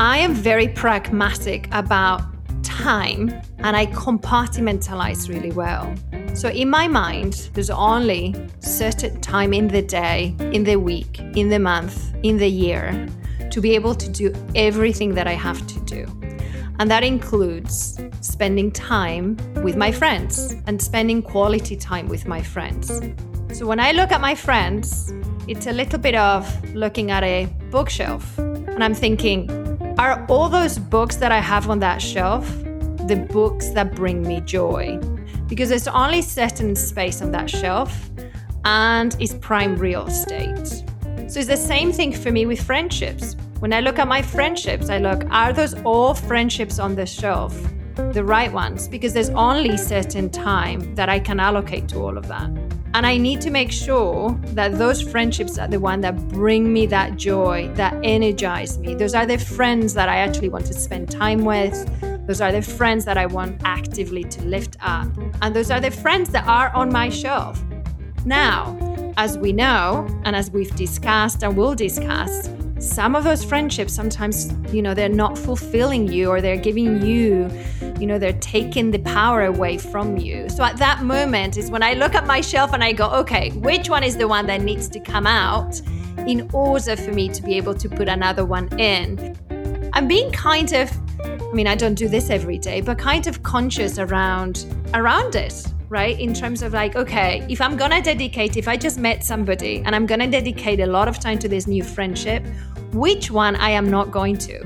I am very pragmatic about time and i compartmentalize really well. So in my mind, there's only certain time in the day, in the week, in the month, in the year to be able to do everything that I have to do. And that includes spending time with my friends and spending quality time with my friends. So when I look at my friends, it's a little bit of looking at a bookshelf. And I'm thinking, are all those books that I have on that shelf the books that bring me joy? Because there's only certain space on that shelf and it's prime real estate. So it's the same thing for me with friendships. When I look at my friendships, I look, are those all friendships on the shelf? The right ones, because there's only certain time that I can allocate to all of that. And I need to make sure that those friendships are the one that bring me that joy, that energize me. Those are the friends that I actually want to spend time with. Those are the friends that I want actively to lift up. And those are the friends that are on my shelf. Now, as we know, and as we've discussed and will discuss, some of those friendships sometimes, you know, they're not fulfilling you or they're giving you, you know, they're taking the power away from you. So at that moment is when I look at my shelf and I go, okay, which one is the one that needs to come out in order for me to be able to put another one in? I'm being kind of I mean, I don't do this every day, but kind of conscious around around it right? In terms of like, okay, if I'm gonna dedicate, if I just met somebody and I'm gonna dedicate a lot of time to this new friendship, which one I am not going to?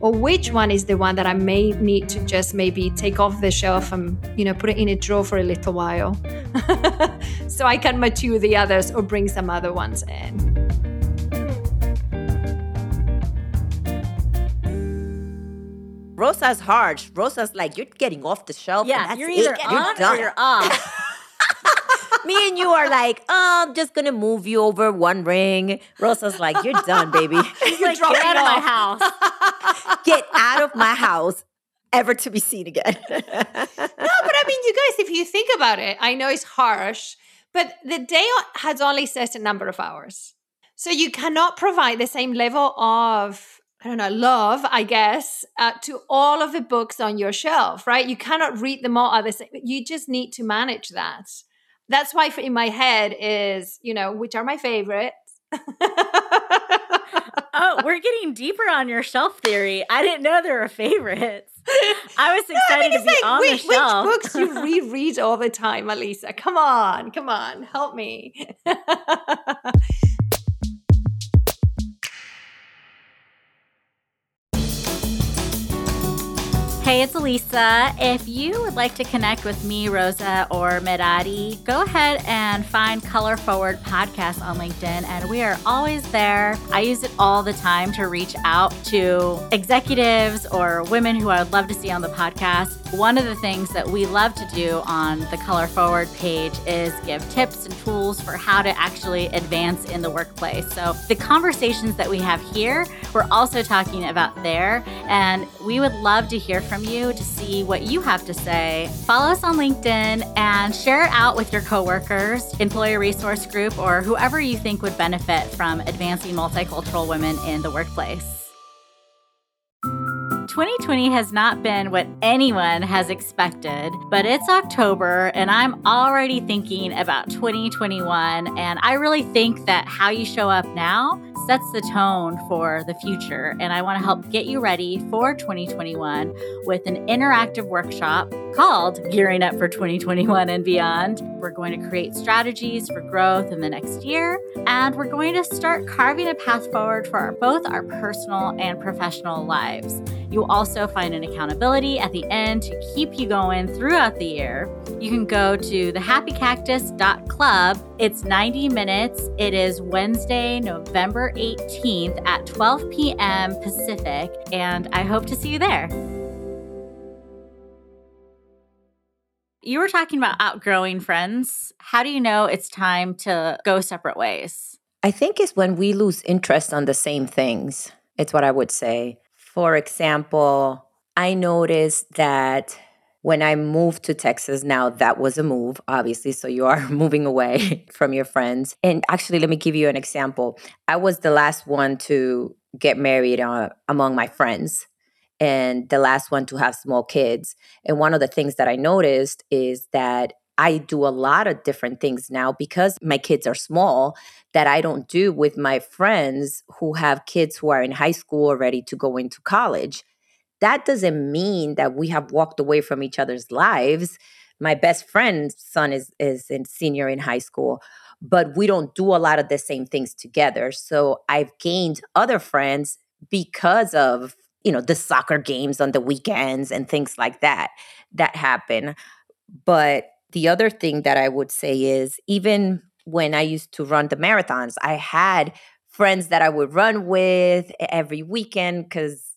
Or which one is the one that I may need to just maybe take off the shelf and, you know, put it in a drawer for a little while so I can mature the others or bring some other ones in. Rosa's harsh. Rosa's like, you're getting off the shelf. Yeah, you're either it. on you're or you're off. Me and you are like, oh, I'm just gonna move you over one ring. Rosa's like, you're done, baby. He's like, get out of my house. get out of my house, ever to be seen again. no, but I mean, you guys, if you think about it, I know it's harsh, but the day has only certain number of hours. So you cannot provide the same level of I don't know, love, I guess, uh, to all of the books on your shelf, right? You cannot read them all same. You just need to manage that. That's why in my head is, you know, which are my favorites. oh, we're getting deeper on your shelf theory. I didn't know there were favorites. I was excited no, I mean, to be like, on which, the shelf. Which books you reread all the time, Elisa? Come on, come on, help me. Hey, it's Elisa. If you would like to connect with me, Rosa, or Merari, go ahead and find Color Forward Podcast on LinkedIn, and we are always there. I use it all the time to reach out to executives or women who I would love to see on the podcast. One of the things that we love to do on the Color Forward page is give tips and tools for how to actually advance in the workplace. So the conversations that we have here, we're also talking about there, and we would love to hear from you to see what you have to say. Follow us on LinkedIn and share it out with your coworkers, employee resource group, or whoever you think would benefit from advancing multicultural women in the workplace. 2020 has not been what anyone has expected, but it's October and I'm already thinking about 2021. And I really think that how you show up now sets the tone for the future. And I want to help get you ready for 2021 with an interactive workshop called Gearing Up for 2021 and Beyond. We're going to create strategies for growth in the next year, and we're going to start carving a path forward for our, both our personal and professional lives. You'll also find an accountability at the end to keep you going throughout the year. You can go to thehappycactus.club. It's 90 minutes. It is Wednesday, November 18th at 12 p.m. Pacific, and I hope to see you there. You were talking about outgrowing friends. How do you know it's time to go separate ways? I think it's when we lose interest on the same things. It's what I would say. For example, I noticed that when I moved to Texas, now that was a move, obviously. So you are moving away from your friends. And actually, let me give you an example. I was the last one to get married uh, among my friends and the last one to have small kids. And one of the things that I noticed is that I do a lot of different things now because my kids are small that I don't do with my friends who have kids who are in high school or ready to go into college. That doesn't mean that we have walked away from each other's lives. My best friend's son is is in senior in high school, but we don't do a lot of the same things together. So I've gained other friends because of, you know, the soccer games on the weekends and things like that that happen. But the other thing that I would say is even when I used to run the marathons, I had friends that I would run with every weekend because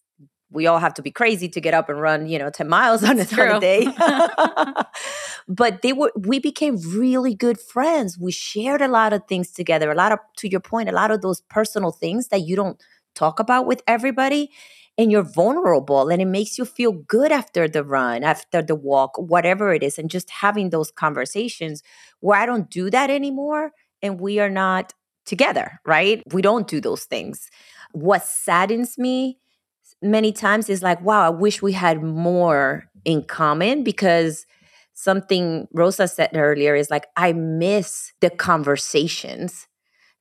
we all have to be crazy to get up and run, you know, 10 miles on a, on a day. but they were we became really good friends. We shared a lot of things together, a lot of to your point, a lot of those personal things that you don't talk about with everybody and you're vulnerable and it makes you feel good after the run, after the walk, whatever it is. And just having those conversations where I don't do that anymore and we are not together, right? We don't do those things. What saddens me many times is like, wow, I wish we had more in common because something Rosa said earlier is like, I miss the conversations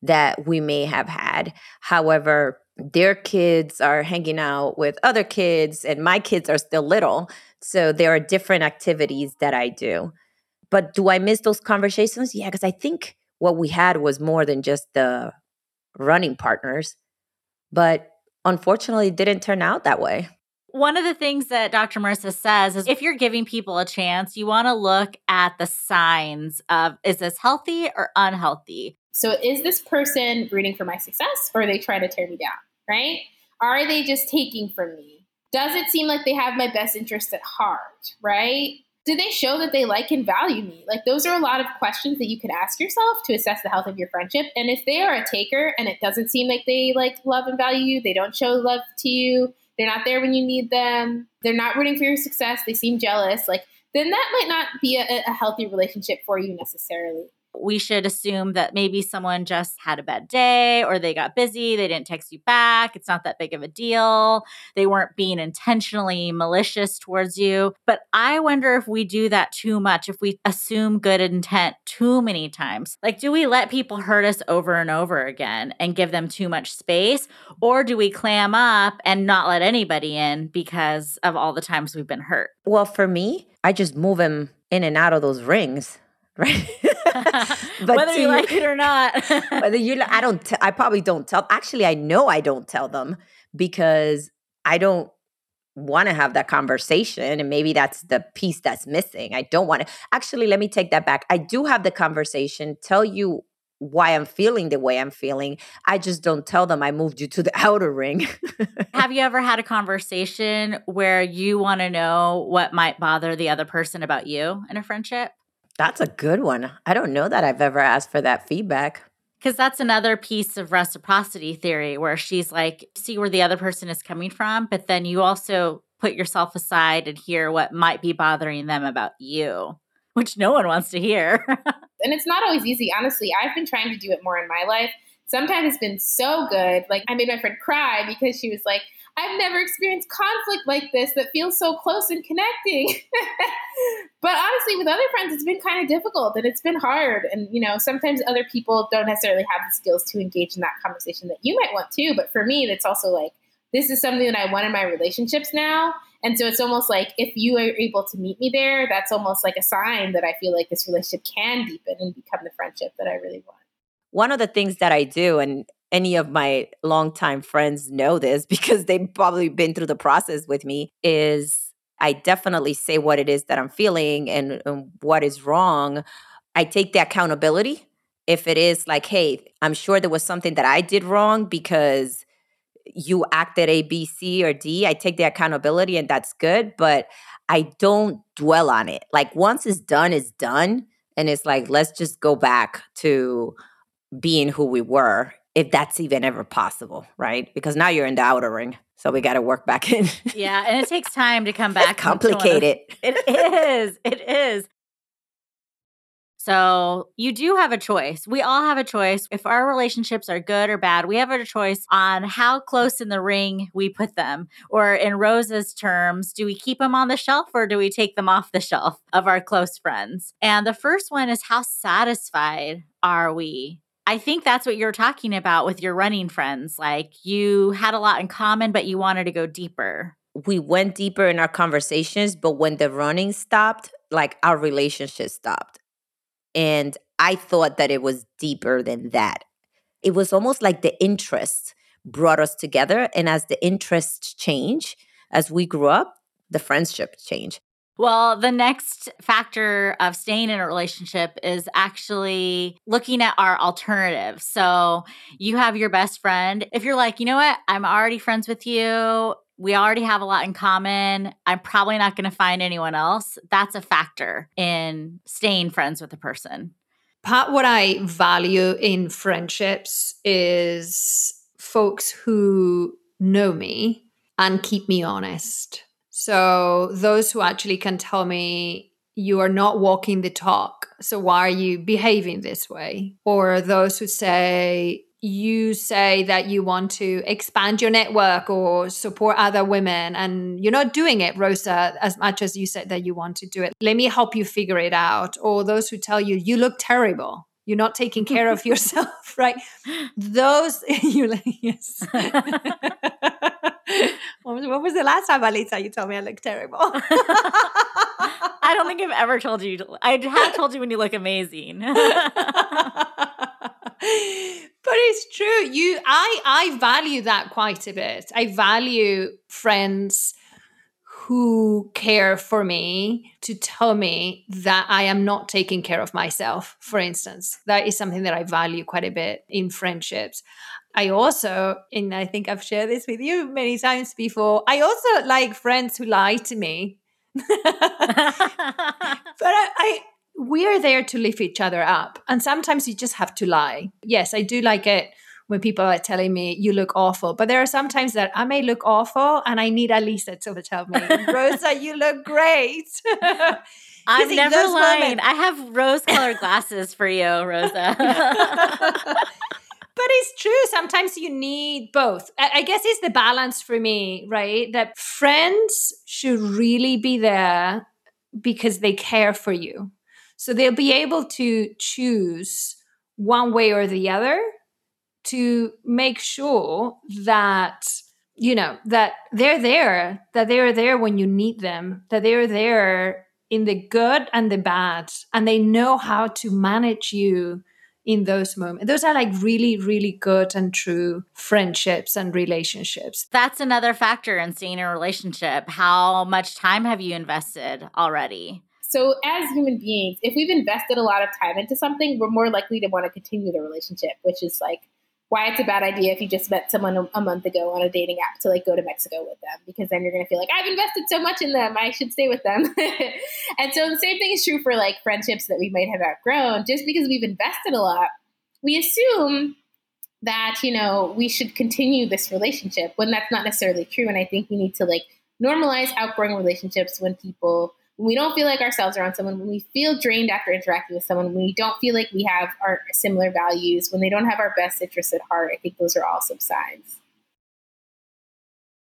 that we may have had. However, their kids are hanging out with other kids and my kids are still little so there are different activities that i do but do i miss those conversations yeah because i think what we had was more than just the running partners but unfortunately it didn't turn out that way one of the things that Dr. Marissa says is if you're giving people a chance, you want to look at the signs of is this healthy or unhealthy? So is this person rooting for my success or are they trying to tear me down? Right? Are they just taking from me? Does it seem like they have my best interest at heart? Right? Do they show that they like and value me? Like, those are a lot of questions that you could ask yourself to assess the health of your friendship. And if they are a taker and it doesn't seem like they like love and value you, they don't show love to you, they're not there when you need them, they're not rooting for your success, they seem jealous, like, then that might not be a, a healthy relationship for you necessarily we should assume that maybe someone just had a bad day or they got busy, they didn't text you back, it's not that big of a deal, they weren't being intentionally malicious towards you. But I wonder if we do that too much, if we assume good intent too many times. Like, do we let people hurt us over and over again and give them too much space? Or do we clam up and not let anybody in because of all the times we've been hurt? Well, for me, I just move them in and out of those rings right? but whether you like it or not, whether you, I don't, t- I probably don't tell. Actually, I know I don't tell them because I don't want to have that conversation and maybe that's the piece that's missing. I don't want to actually let me take that back. I do have the conversation tell you why i'm feeling the way i'm feeling. I just don't tell them i moved you to the outer ring. Have you ever had a conversation where you want to know what might bother the other person about you in a friendship that's a good one i don't know that i've ever asked for that feedback because that's another piece of reciprocity theory where she's like, see where the other person is coming from, but then you also put yourself aside and hear what might be bothering them about you, which no one wants to hear. and it's not always easy. Honestly, I've been trying to do it more in my life. Sometimes it's been so good. Like, I made my friend cry because she was like, I've never experienced conflict like this that feels so close and connecting. but honestly, with other friends, it's been kind of difficult and it's been hard. And, you know, sometimes other people don't necessarily have the skills to engage in that conversation that you might want to. But for me, it's also like, this is something that I want in my relationships now. And so it's almost like if you are able to meet me there, that's almost like a sign that I feel like this relationship can deepen and become the friendship that I really want. One of the things that I do, and any of my longtime friends know this because they've probably been through the process with me is I definitely say what it is that I'm feeling and, and what is wrong. I take the accountability. If it is like, hey, I'm sure there was something that I did wrong because you acted A, B, C, or D, I take the accountability and that's good, but I don't dwell on it. Like once it's done, it's done. And it's like, let's just go back to being who we were if that's even ever possible, right? Because now you're in the outer ring. So we got to work back in. yeah. And it takes time to come back. It's complicated. It is. It is. So you do have a choice. We all have a choice. If our relationships are good or bad, we have a choice on how close in the ring we put them. Or in Rosa's terms, do we keep them on the shelf or do we take them off the shelf of our close friends? And the first one is how satisfied are we I think that's what you're talking about with your running friends. Like you had a lot in common, but you wanted to go deeper. We went deeper in our conversations, but when the running stopped, like our relationship stopped. And I thought that it was deeper than that. It was almost like the interest brought us together. And as the interests change, as we grew up, the friendship changed. Well, the next factor of staying in a relationship is actually looking at our alternatives. So you have your best friend. If you're like, you know what, I'm already friends with you, we already have a lot in common. I'm probably not going to find anyone else. That's a factor in staying friends with a person. Part what I value in friendships is folks who know me and keep me honest so those who actually can tell me you are not walking the talk. So why are you behaving this way? Or those who say you say that you want to expand your network or support other women and you're not doing it rosa as much as you said that you want to do it let me help you figure it out or those who tell you you look terrible you're not taking care of yourself right those you yes what, was, the last time, Elisa, you told me I look terrible? I don't think I've ever told you. I have told you when you look amazing. but it's true. You, I, I value that quite a bit. I value friends who care for me to tell me that I am not taking care of myself, for instance. That is something that I value quite a bit in friendships. I also, and I think I've shared this with you many times before, I also like friends who lie to me. but I, I we are there to lift each other up. And sometimes you just have to lie. Yes, I do like it when people are telling me you look awful. But there are sometimes that I may look awful and I need Elisa to tell me, Rosa, you look great. I'm never lying. Moments- I have rose colored glasses for you, Rosa. But it's true. Sometimes you need both. I guess it's the balance for me, right? That friends should really be there because they care for you. So they'll be able to choose one way or the other to make sure that you know that they're there that they're there when you need them that they're there in the good and the bad and they know how to manage you in those moments. Those are like really, really good and true friendships and relationships. That's another factor in seeing a relationship. How much time have you invested already? So, as human beings, if we've invested a lot of time into something, we're more likely to want to continue the relationship, which is like why it's a bad idea if you just met someone a, month ago on a dating app to like go to Mexico with them because then you're going to feel like I've invested so much in them, I should stay with them. and so the same thing is true for like friendships that we might have outgrown. Just because we've invested a lot, we assume that you know we should continue this relationship when that's not necessarily true. And I think we need to like normalize outgrowing relationships when people when we don't feel like ourselves around someone, when we feel drained after interacting with someone, when we don't feel like we have our similar values, when they don't have our best interests at heart, I think those are all some signs.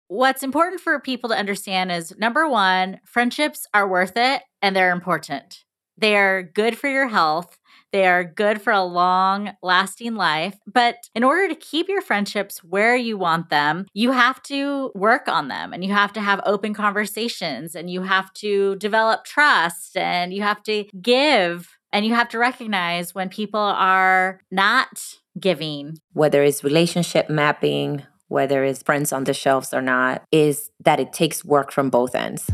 What's important for people to understand is number one, friendships are worth it and they're important. They are good for your health. They are good for a long lasting life. But in order to keep your friendships where you want them, you have to work on them and you have to have open conversations and you have to develop trust and you have to give and you have to recognize when people are not giving. Whether it's relationship mapping, whether it's friends on the shelves or not, is that it takes work from both ends.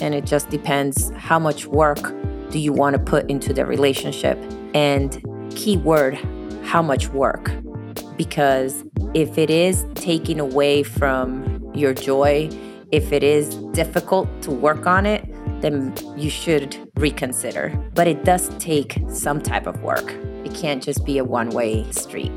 And it just depends how much work do you want to put into the relationship? And keyword, how much work? Because if it is taking away from your joy, if it is difficult to work on it, then you should reconsider. But it does take some type of work. It can't just be a one way street.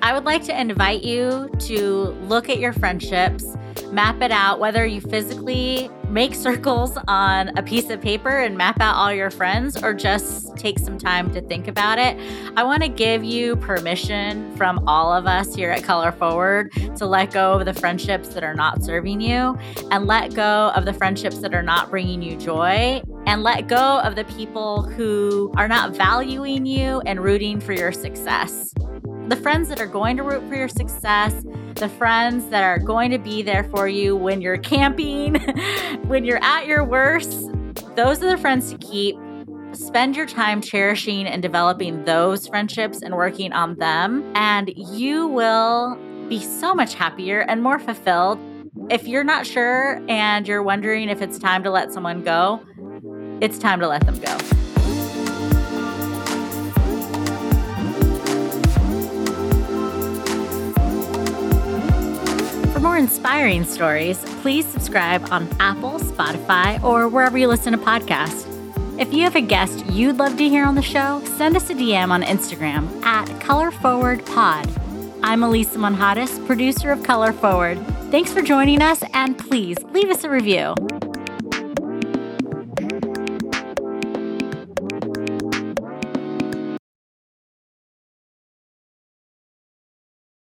I would like to invite you to look at your friendships, map it out, whether you physically make circles on a piece of paper and map out all your friends or just take some time to think about it. I want to give you permission from all of us here at Color Forward to let go of the friendships that are not serving you and let go of the friendships that are not bringing you joy and let go of the people who are not valuing you and rooting for your success the friends that are going to root for your success, the friends that are going to be there for you when you're camping, when you're at your worst. Those are the friends to keep. Spend your time cherishing and developing those friendships and working on them, and you will be so much happier and more fulfilled. If you're not sure and you're wondering if it's time to let someone go, it's time to let them go. More inspiring stories, please subscribe on Apple, Spotify, or wherever you listen to podcasts. If you have a guest you'd love to hear on the show, send us a DM on Instagram at ColorForwardPod. I'm Elisa Monjadas, producer of Color Forward. Thanks for joining us, and please leave us a review.